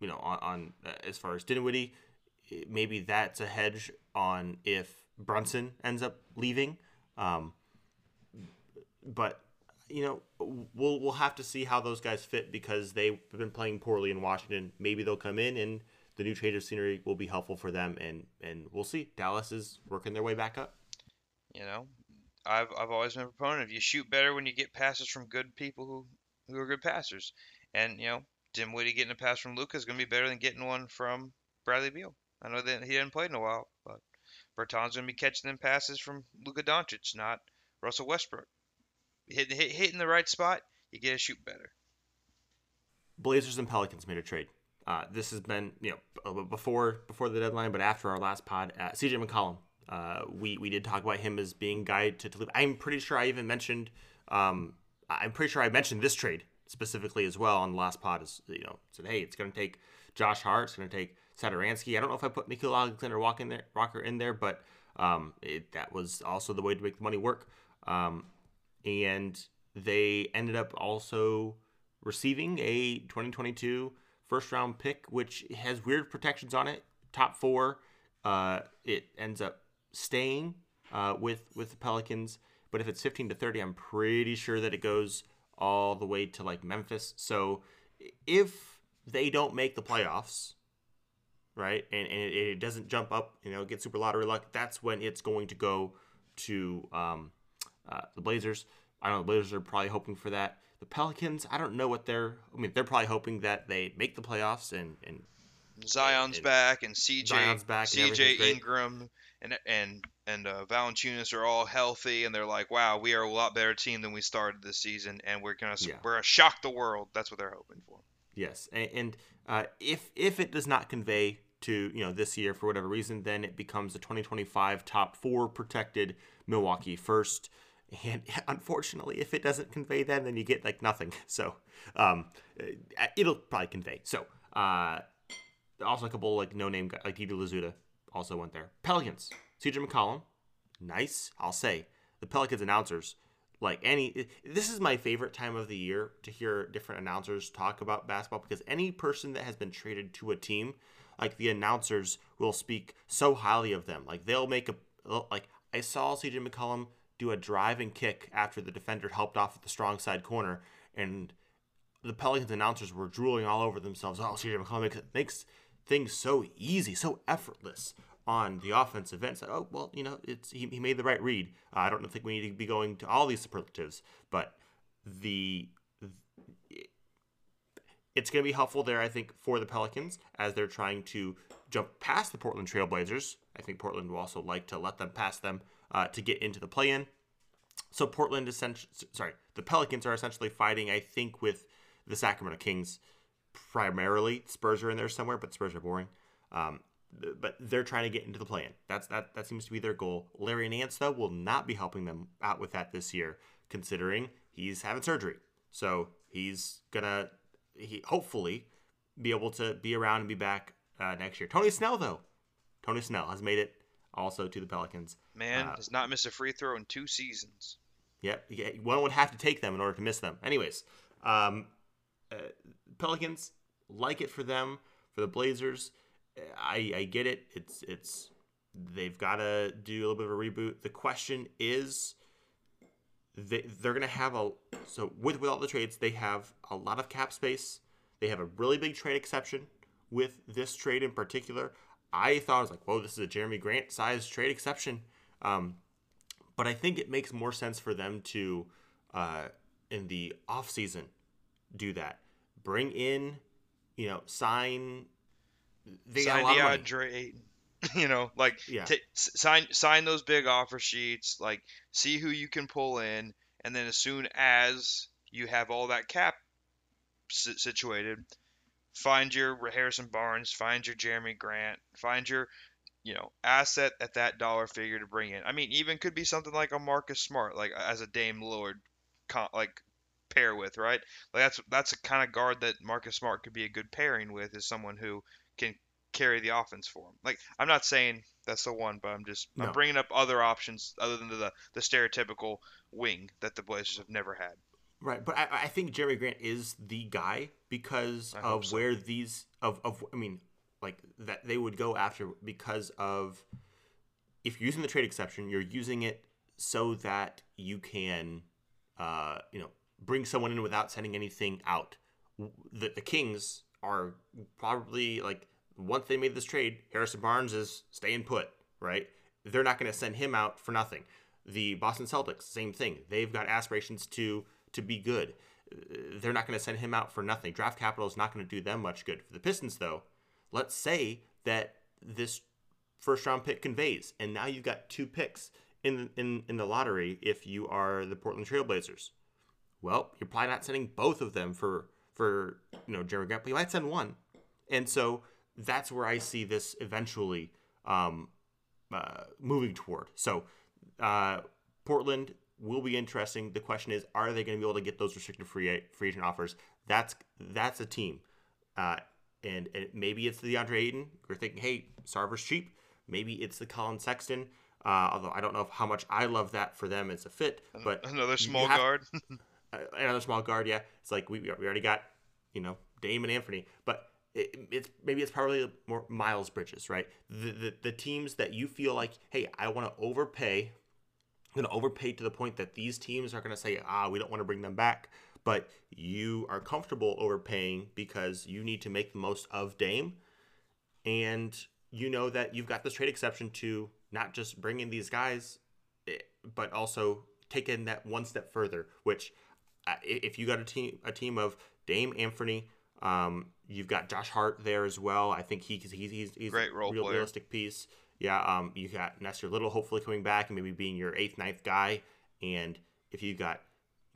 you know, on, on uh, as far as Dinwiddie, maybe that's a hedge on if Brunson ends up leaving. Um, but you know, we'll we'll have to see how those guys fit because they've been playing poorly in Washington. Maybe they'll come in and the new change of scenery will be helpful for them, and and we'll see. Dallas is working their way back up. You know, I've I've always been a proponent of you shoot better when you get passes from good people who who are good passers, and you know, Dinwiddie getting a pass from Luka is going to be better than getting one from Bradley Beal. I know that he hadn't played in a while, but Bertans going to be catching them passes from Luka Doncic, not Russell Westbrook hit, hit, hitting the right spot, you get to shoot better. Blazers and Pelicans made a trade. Uh, this has been you know before before the deadline, but after our last pod, uh, CJ McCollum. Uh, we we did talk about him as being guide to, leave. I'm pretty sure I even mentioned. Um, I'm pretty sure I mentioned this trade specifically as well on the last pod. Is you know said hey, it's going to take Josh Hart, it's going to take Satoransky. I don't know if I put Nickeil Alexander Walker in there, Walker in there, but um, it, that was also the way to make the money work. Um, and they ended up also receiving a 2022 first round pick, which has weird protections on it. Top four, uh, it ends up staying uh, with with the Pelicans. But if it's 15 to 30, I'm pretty sure that it goes all the way to like Memphis. So if they don't make the playoffs, right, and, and it, it doesn't jump up, you know, get super lottery luck, that's when it's going to go to um, uh, the Blazers. I don't know. The Blazers are probably hoping for that. The Pelicans, I don't know what they're. I mean, they're probably hoping that they make the playoffs and and Zion's and, back and CJ Zion's back CJ Ingram and and and uh, Valanciunas are all healthy and they're like, wow, we are a lot better team than we started this season and we're gonna yeah. we're gonna shock the world. That's what they're hoping for. Yes, and, and uh, if if it does not convey to you know this year for whatever reason, then it becomes a 2025 top four protected Milwaukee first. And <laughs> unfortunately, if it doesn't convey that, then you get like nothing. So um, uh, it'll probably convey. So uh, also a couple like no name like Didi Louzada also went there. Pelicans, CJ McCollum, nice. I'll say the Pelicans announcers like any this is my favorite time of the year to hear different announcers talk about basketball because any person that has been traded to a team like the announcers will speak so highly of them like they'll make a like i saw cj mccollum do a drive and kick after the defender helped off at the strong side corner, and the Pelicans announcers were drooling all over themselves. Oh, CJ McCollum makes, makes things so easy, so effortless on the offensive end. So, oh well, you know, it's he, he made the right read. Uh, I don't think we need to be going to all these superlatives, but the it's going to be helpful there, I think, for the Pelicans as they're trying to jump past the Portland Trailblazers. I think Portland will also like to let them pass them uh, to get into the play-in. So Portland essentially, sorry, the Pelicans are essentially fighting, I think, with the Sacramento Kings primarily. Spurs are in there somewhere, but Spurs are boring. Um, but they're trying to get into the play-in. That's that. That seems to be their goal. Larry Nance though will not be helping them out with that this year, considering he's having surgery. So he's gonna he hopefully be able to be around and be back uh, next year. Tony Snell though, Tony Snell has made it also to the Pelicans. Man uh, has not missed a free throw in two seasons. Yep, yeah, one would have to take them in order to miss them. Anyways, um, uh, Pelicans like it for them. For the Blazers, I, I get it. It's it's they've got to do a little bit of a reboot. The question is, they they're gonna have a so with with all the trades they have a lot of cap space. They have a really big trade exception with this trade in particular. I thought I was like, whoa, this is a Jerami Grant size trade exception. Um, but I think it makes more sense for them to, uh, in the off season, do that. Bring in, you know, sign. They sign got a lot DeAndre Ayton. <laughs> you know, like Yeah. s- sign sign those big offer sheets, like see who you can pull in, and then as soon as you have all that cap si- situated, find your Harrison Barnes, find your Jerami Grant, find your you know asset at that dollar figure to bring in. I mean, even could be something like a Marcus Smart, like as a Dame Lillard, con- like pair with, right? Like that's that's a kind of guard that Marcus Smart could be a good pairing with, is someone who can carry the offense for him. Like I'm not saying that's the one, but I'm just I'm bringing up other options other than the the stereotypical wing that the Blazers have never had. Right, but I, I think Jerry Grant is the guy because I of so. where these of of I mean, like that they would go after because of if you're using the trade exception, you're using it so that you can, uh, you know, bring someone in without sending anything out. The the Kings are probably like once they made this trade, Harrison Barnes is staying put, right? They're not going to send him out for nothing. The Boston Celtics, same thing. They've got aspirations to to be good. Uh, They're not going to send him out for nothing. Draft capital is not going to do them much good. For the Pistons, though, let's say that this first round pick conveys, and now you've got two picks in in in the lottery. If you are the Portland Trailblazers, well, you're probably not sending both of them for for you know Jerami Grant, but you might send one, and so that's where I see this eventually um, uh, moving toward. So uh, Portland will be interesting. The question is, are they going to be able to get those restricted free free agent offers? That's that's a team, uh, and, and maybe it's the DeAndre Ayton. You're thinking, hey, Sarver's cheap. Maybe it's the Collin Sexton. Uh, although I don't know how much I love that for them as a fit, but Another small have- guard. <laughs> another small guard. Yeah, it's like we, we already got you know Dame and Anthony, but it, it's maybe it's probably more Miles Bridges, right? The, the the teams that you feel like, hey, I want to overpay. I'm going to overpay to the point that these teams are going to say, ah, we don't want to bring them back. But you are comfortable overpaying because you need to make the most of Dame. And you know that you've got this trade exception to not just bring in these guys, eh, but also take in that one step further. Which, uh, if you got a team a team of Dame, Anthony, um, you've got Josh Hart there as well. I think he, he's he's he's Great a role real player. realistic piece. Yeah, um, you got Nassir Little hopefully coming back and maybe being your eighth, ninth guy. And if you got,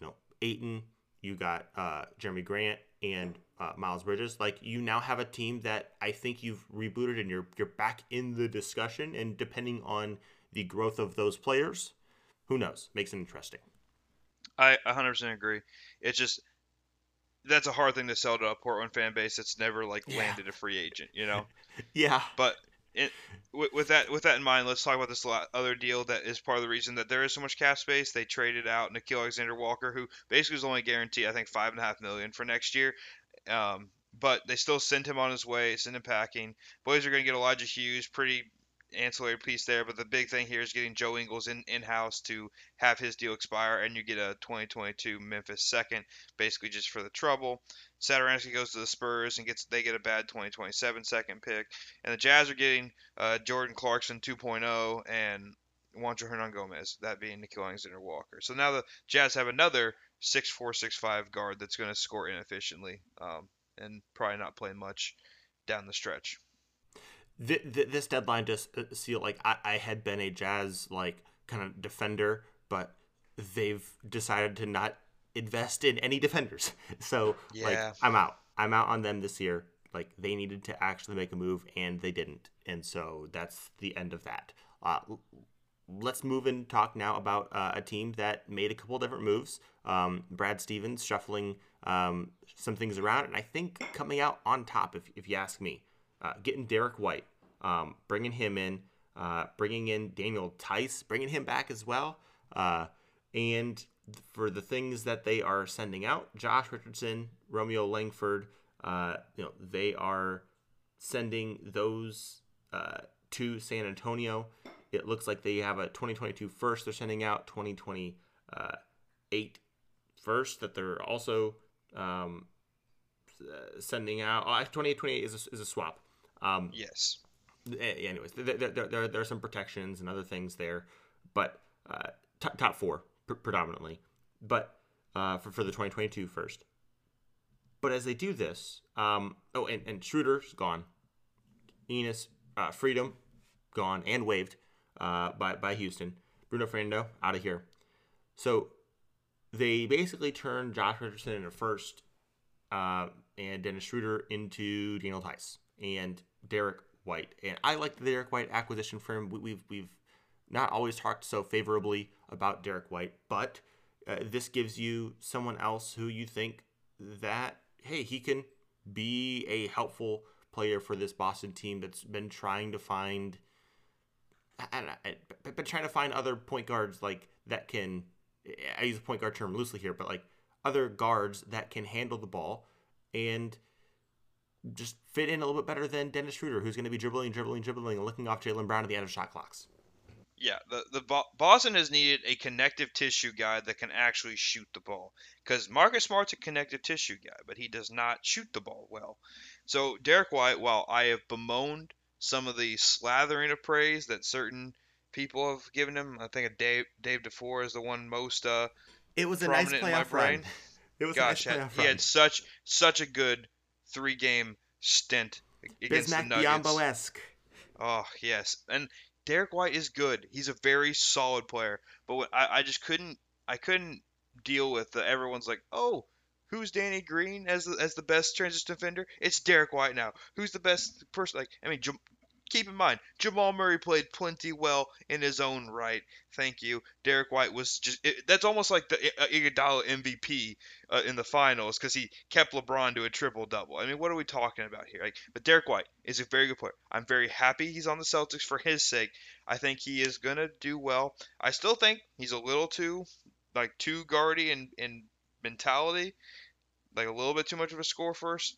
you know, Ayton, you got uh, Jerami Grant and uh, Miles Bridges, like you now have a team that I think you've rebooted and you're you're back in the discussion. And depending on the growth of those players, who knows? Makes it interesting. I 100% agree. It's just that's a hard thing to sell to a Portland fan base that's never like Yeah. landed a free agent, you know. <laughs> Yeah, But it, with, with that with that in mind, let's talk about this other deal that is part of the reason that there is so much cap space. They traded out Nickeil Alexander Walker, who basically was only guaranteed I think five and a half million for next year. Um, but they still sent him on his way, sent him packing. Boys are going to get Elijah Hughes, pretty ancillary piece there. But the big thing here is getting Joe Ingles in in house to have his deal expire, and you get a 2022 Memphis second, basically just for the trouble. Satoransky goes to the Spurs and gets they get a bad 2027 second pick, and the Jazz are getting uh, Jordan Clarkson 2.0 and Juancho Hernangomez, that being Nickeil Alexander Walker. So now the Jazz have another 6'4", 6'5", guard that's going to score inefficiently um, and probably not play much down the stretch. Th- th- this deadline just uh, feel like I-, I had been a Jazz like kind of defender, but they've decided to not invest in any defenders. <laughs> So like Yeah. I'm out. I'm out on them this year. Like they needed to actually make a move and they didn't, and so that's the end of that. Uh, let's move and talk now about uh, a team that made a couple different moves. Um, Brad Stevens shuffling um, some things around, and I think coming out on top, if, if you ask me, uh, getting Derrick White, um, bringing him in, uh, bringing in Daniel Theis, bringing him back as well, uh, and for the things that they are sending out, Josh Richardson, Romeo Langford, uh, you know, they are sending those uh, to San Antonio. It looks like they have a 2022 first. They're sending out 2028 first that they're also um, uh, sending out. Oh, 2028 is a, is a swap. Um, Yes. anyways, there, there, there, are some protections and other things there, but uh, top, top four pr- predominantly, but uh, for, for the 2022 first. But as they do this, um, oh, and, and Schroeder's gone. Enes, uh, Freedom, gone and waived uh, by by Houston. Bruno Fernando out of here. So they basically turned Josh Richardson into first uh, and Dennis Schroeder into Daniel Theis and Derrick White. And I like the Derrick White acquisition for him. We, we've we've not always talked so favorably about Derrick White, but uh, this gives you someone else who you think that hey he can be a helpful player for this Boston team that's been trying to find. I don't know, been trying to find other point guards like that can. I use the point guard term loosely here, but like other guards that can handle the ball and just fit in a little bit better than Dennis Schroeder, who's going to be dribbling, dribbling, dribbling, and looking off Jaylen Brown at the end of shot clocks. Yeah, the the Boston has needed a connective tissue guy that can actually shoot the ball because Marcus Smart's a connective tissue guy, but he does not shoot the ball well. So Derrick White, while I have bemoaned some of the slathering of praise that certain people have given him, I think a Dave Dave DeFore is the one most uh, it was a nice playoff run. <laughs> It was Gosh, a nice he had such such a good three game stint against Bismack the Nuggets. esque. Oh yes, and Derrick White is good. He's a very solid player, but what, I, I just couldn't I couldn't deal with the, everyone's like, oh, who's Danny Green as the, as the best transition defender? It's Derrick White now. Who's the best person? Like, I mean, keep in mind, Jamal Murray played plenty well in his own right. Thank you. Derrick White was just it, that's almost like the uh, Iguodala MVP uh, in the finals because he kept LeBron to a triple double. I mean, what are we talking about here? Like, but Derrick White is a very good player. I'm very happy he's on the Celtics for his sake. I think he is gonna do well. I still think he's a little too like too guardy and in mentality, like a little bit too much of a score first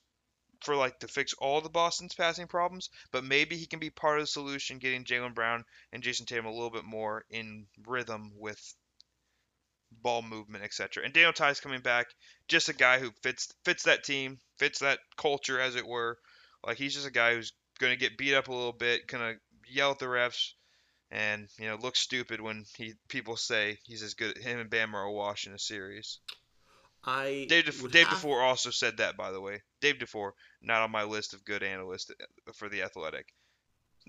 for like to fix all the Boston's passing problems, but maybe he can be part of the solution, getting Jaylen Brown and Jayson Tatum a little bit more in rhythm with ball movement, etc. And Daniel Theis coming back, just a guy who fits fits that team, fits that culture as it were. Like he's just a guy who's to get beat up a little bit, gonna yell at the refs, and you know look stupid when he people say he's as good. Him and Bam are a wash in a series. I Dave, Dave have... DeFore also said that, by the way. Dave DeFore, not on my list of good analysts for the Athletic.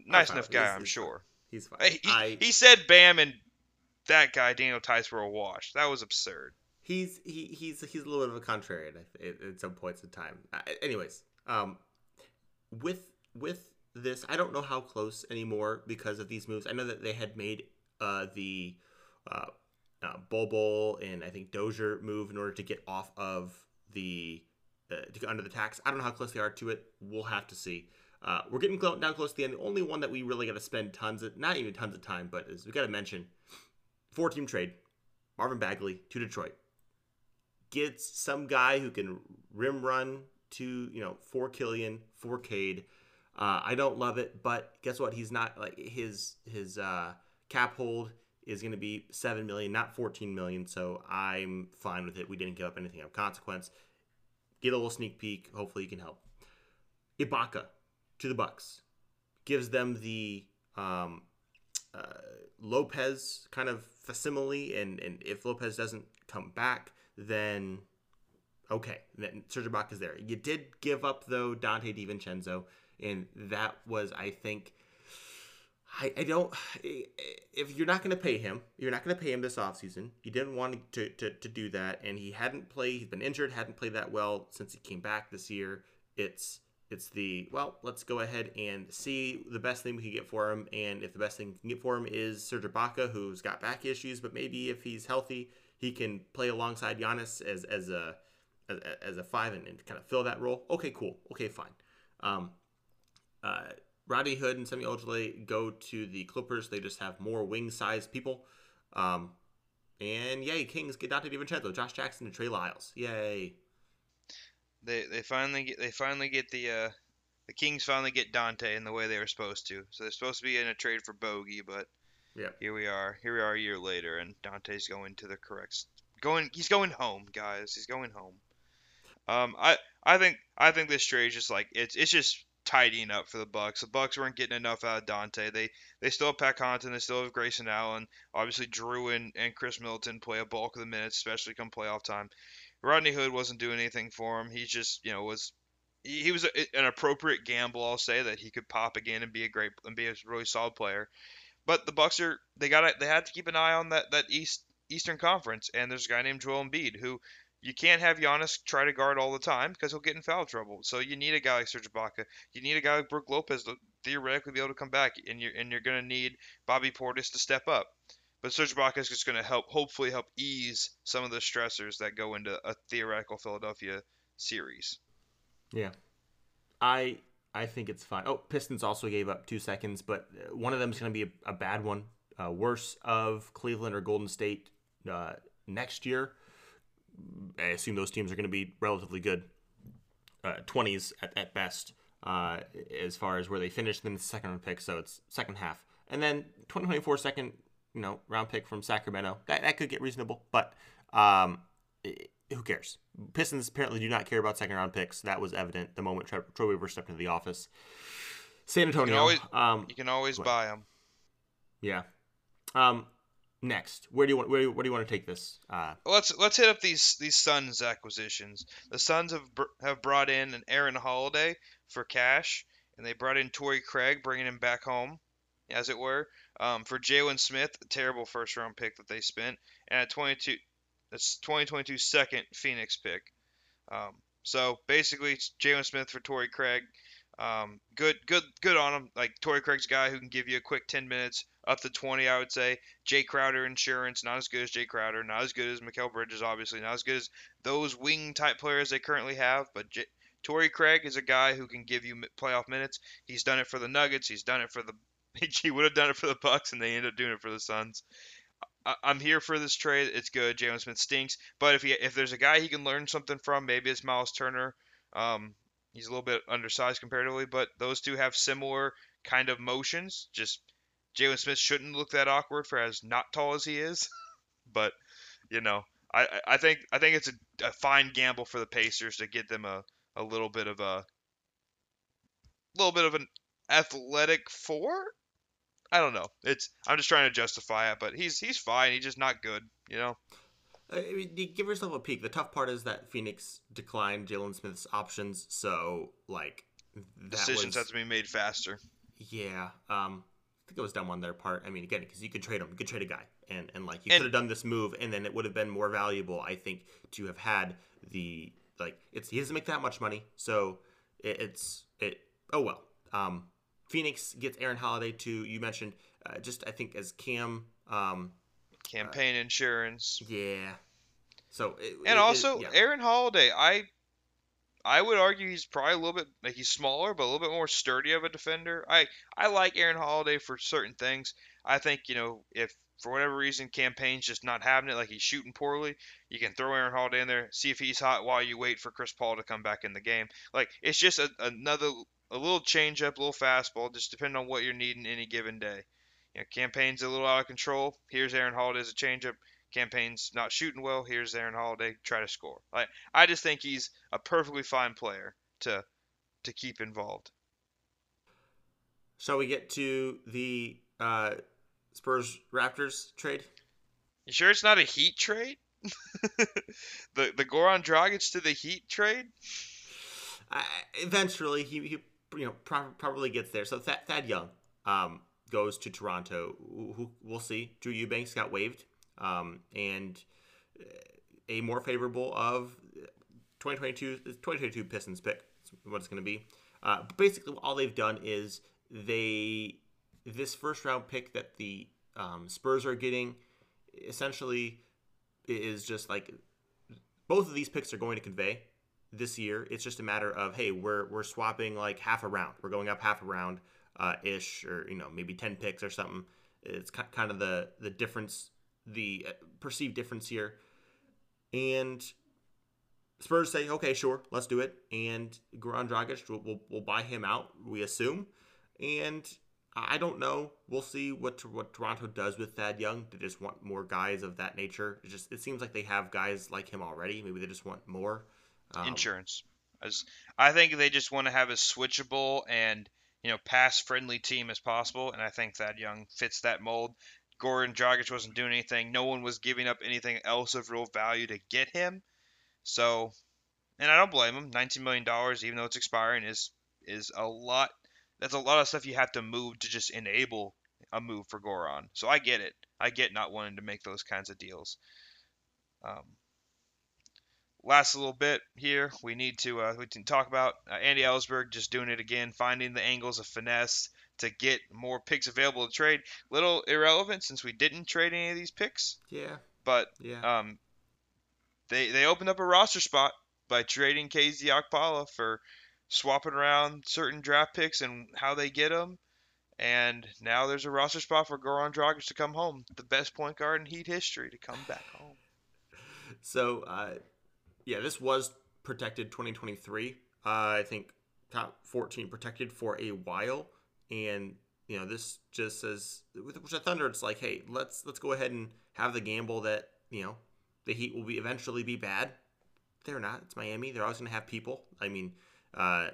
Nice enough guy, he's, I'm he's sure. Fine. He's fine. He, I... he said Bam and that guy Daniel Theis were a wash. That was absurd. He's he, he's he's a little bit of a contrarian at, at some points in time. Uh, anyways, um, with with this, I don't know how close anymore because of these moves. I know that they had made uh, the uh, uh, Bol and I think Dozier move in order to get off of the uh, to get under the tax. I don't know how close they are to it. We'll have to see. Uh, we're getting close, down close to the end. The only one that we really got to spend tons of, not even tons of time, but is we got to mention four team trade. Marvin Bagley to Detroit gets some guy who can rim run to you know four Killian, four Cade. Uh, I don't love it, but guess what? He's not like his his uh, cap hold is going to be 7 million, not 14 million. So I'm fine with it. We didn't give up anything of consequence. Get a little sneak peek. Hopefully you can help. Ibaka to the Bucks gives them the um, uh, Lopez kind of facsimile, and and if Lopez doesn't come back, then okay, then Serge Ibaka is there. You did give up though Donte DiVincenzo, and that was I think I, I don't if you're not going to pay him you're not going to pay him this offseason. You didn't want to, to, to do that and he hadn't played he's been injured hadn't played that well since he came back this year. It's it's the well let's go ahead and see the best thing we can get for him and if the best thing we can get for him is Serge Ibaka who's got back issues but maybe if he's healthy he can play alongside Giannis as as a as, as a five and, and kind of fill that role. Okay cool. Okay fine. Um uh Rodney Hood and Semi Ojeleye go to the Clippers. They just have more wing-sized people. Um, and yay, Kings get Donte DiVincenzo, Josh Jackson, and Trey Lyles. Yay. They they finally get they finally get the uh, the Kings finally get Donte in the way they were supposed to. So they're supposed to be in a trade for Bogey, but yeah, here we are. Here we are a year later, and Donte's going to the correct going. He's going home, guys. He's going home. Um, I I think I think this trade is just like it's it's just tidying up for the Bucks. The Bucks weren't getting enough out of Donte. They they still have Pat Connaughton. They still have Grayson Allen. Obviously, Jrue and, and Khris Middleton play a bulk of the minutes, especially come playoff time. Rodney Hood wasn't doing anything for him. He just you know was he was a, an appropriate gamble. I'll say that he could pop again and be a great and be a really solid player. But the Bucks are they got they had to keep an eye on that that East Eastern Conference, and there's a guy named Joel Embiid who you can't have Giannis try to guard all the time because he'll get in foul trouble. So you need a guy like Serge Ibaka. You need a guy like Brook Lopez to theoretically be able to come back, and you're and you're gonna need Bobby Portis to step up. But Serge Ibaka is just gonna help, hopefully help ease some of the stressors that go into a theoretical Philadelphia series. Yeah, I I think it's fine. Oh, Pistons also gave up two seconds, but uh, one of them is going to be a, a, bad one. Uh, worse of Cleveland or Golden State uh, next year. I assume those teams are going to be relatively good, uh, twenties at, at best, uh, as far as where they finish. Then the second round pick, so it's second half, and then 2024 second, you know, round pick from Sacramento. That that could get reasonable, but um, who cares? Pistons apparently do not care about second round picks. That was evident the moment Troy, Troy Weaver stepped into the office. San Antonio. You can always, um, you can always buy them. Yeah. Um, next, where do you want where, where do you want to take this? Uh, let's let's hit up these these Suns acquisitions. The Suns have have brought in an Aaron Holiday for cash, and they brought in Torrey Craig, bringing him back home, as it were. Um, for Jalen Smith, a terrible first round pick that they spent, and at 22, that's 2022 second Phoenix pick. Um, so basically, Jalen Smith for Torrey Craig. Um, good, good, good on him. Like Torrey Craig's guy who can give you a quick 10 minutes, up to 20, I would say. Jae Crowder insurance, not as good as Jae Crowder, not as good as Mikal Bridges, obviously, not as good as those wing type players they currently have. But J- Torrey Craig is a guy who can give you playoff minutes. He's done it for the Nuggets. He's done it for the. <laughs> He would have done it for the Bucks, and they ended up doing it for the Suns. I, am here for this trade. It's good. Jalen Smith stinks, but if he if there's a guy he can learn something from, maybe it's Miles Turner. Um, he's a little bit undersized comparatively, but those two have similar kind of motions. Just Jalen Smith shouldn't look that awkward for as not tall as he is, <laughs> but you know, I, I think I think it's a, a fine gamble for the Pacers to get them a, a little bit of a little bit of an athletic four I don't know. It's I'm just trying to justify it, but he's he's fine. He's just not good, you know. I mean, you give yourself a peek. The tough part is that Phoenix declined Jalen Smith's options, so like decisions was, have to be made faster. Yeah, um, I think it was dumb on their part. I mean, again, because you could trade him, you could trade a guy, and and like you could have done this move, and then it would have been more valuable, I think, to have had the like it's he doesn't make that much money, so it, it's it. Oh well. Um, Phoenix gets Aaron Holiday too. you mentioned uh, just I think as Cam um, Cam Payne uh, insurance. Yeah. So it, and it, also it, yeah. Aaron Holiday, I I would argue he's probably a little bit like he's smaller, but a little bit more sturdy of a defender. I I like Aaron Holiday for certain things. I think you know if for whatever reason Cam Payne's just not having it, like he's shooting poorly, you can throw Aaron Holiday in there, see if he's hot while you wait for Chris Paul to come back in the game. Like it's just a, another a little changeup, a little fastball, just depending on what you're needing any given day. You know, Cam Payne's a little out of control. Here's Aaron Holiday as a changeup. Cam Payne's not shooting well. Here's Aaron Holiday. Try to score. I I just think he's a perfectly fine player to to keep involved. Shall we get to the uh, Spurs Raptors trade? You sure it's not a Heat trade? <laughs> the the Goran Dragic to the Heat trade? Uh, eventually, he, he you know pro- probably gets there. So Thad, Thad Young um, goes to Toronto. Who, we'll see. Drew Eubanks got waived, um, and a more favorable of 2022 2022 Pistons pick. What it's going to be. Uh, basically, all they've done is they this first round pick that the um, Spurs are getting essentially is just like both of these picks are going to convey this year. It's just a matter of hey, we're we're swapping like half a round. We're going up half a round uh, ish, or you know maybe ten picks or something. It's kind of the the difference, the uh, perceived difference here. And Spurs say, okay, sure, let's do it. And Goran Dragic, we'll, we'll, we'll buy him out, we assume. And I don't know. We'll see what what Toronto does with Thad Young. They just want more guys of that nature. It just it seems like they have guys like him already. Maybe they just want more. Um, Insurance. I think they just want to have a switchable and you know pass friendly team as possible, and I think that Young fits that mold. Goran Dragic wasn't doing anything. No one was giving up anything else of real value to get him. So, and I don't blame him. Nineteen million dollars, even though it's expiring, is is a lot. That's a lot of stuff you have to move to just enable a move for Goran. So I get it. I get not wanting to make those kinds of deals. Um, last little bit here, we need to uh, we can talk about uh, Andy Elisburg just doing it again, finding the angles of finesse to get more picks available to trade. Little irrelevant since we didn't trade any of these picks. Yeah. But Yeah. um, they they opened up a roster spot by trading KZ Okpala for swapping around certain draft picks and how they get them. And now there's a roster spot for Goran Dragic to come home, the best point guard in Heat history to come back home. <laughs> So, uh, yeah, this was protected 2023. Uh, I think top 14 protected for a while, and you know this just says with the Thunder, it's like, hey, let's let's go ahead and have the gamble that you know the Heat will be eventually be bad. They're not. It's Miami. They're always going to have people. I mean, uh,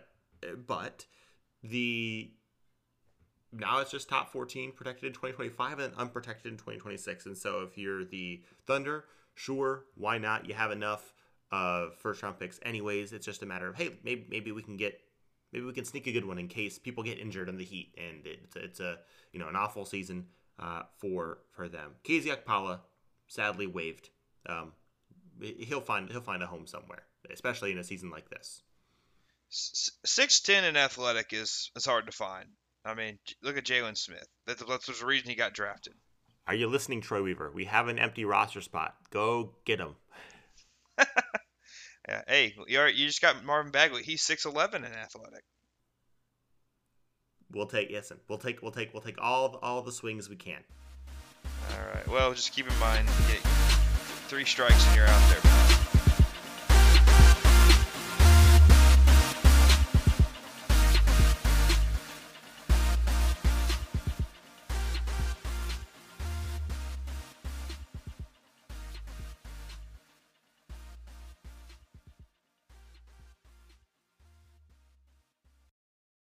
but the now it's just top 14 protected in 2025 and unprotected in 2026. And so if you're the Thunder, sure, why not? You have enough uh, first round picks, anyways. It's just a matter of hey, maybe maybe we can get maybe we can sneak a good one in case people get injured in the Heat, and it's a, it's a you know an awful season uh, for for them. KZ Okpala sadly waived. Um, he'll find he'll find a home somewhere, especially in a season like this. Six ten and athletic is is hard to find. I mean, look at Jalen Smith. That's, that's the reason he got drafted. Are you listening, Troy Weaver? We have an empty roster spot. Go get him. <laughs> yeah. Hey, you you just got Marvin Bagley. He's six eleven and athletic. We'll take yes, and we'll take we'll take we'll take all all the swings we can. All right. Well, just keep in mind, get three strikes and you're out there.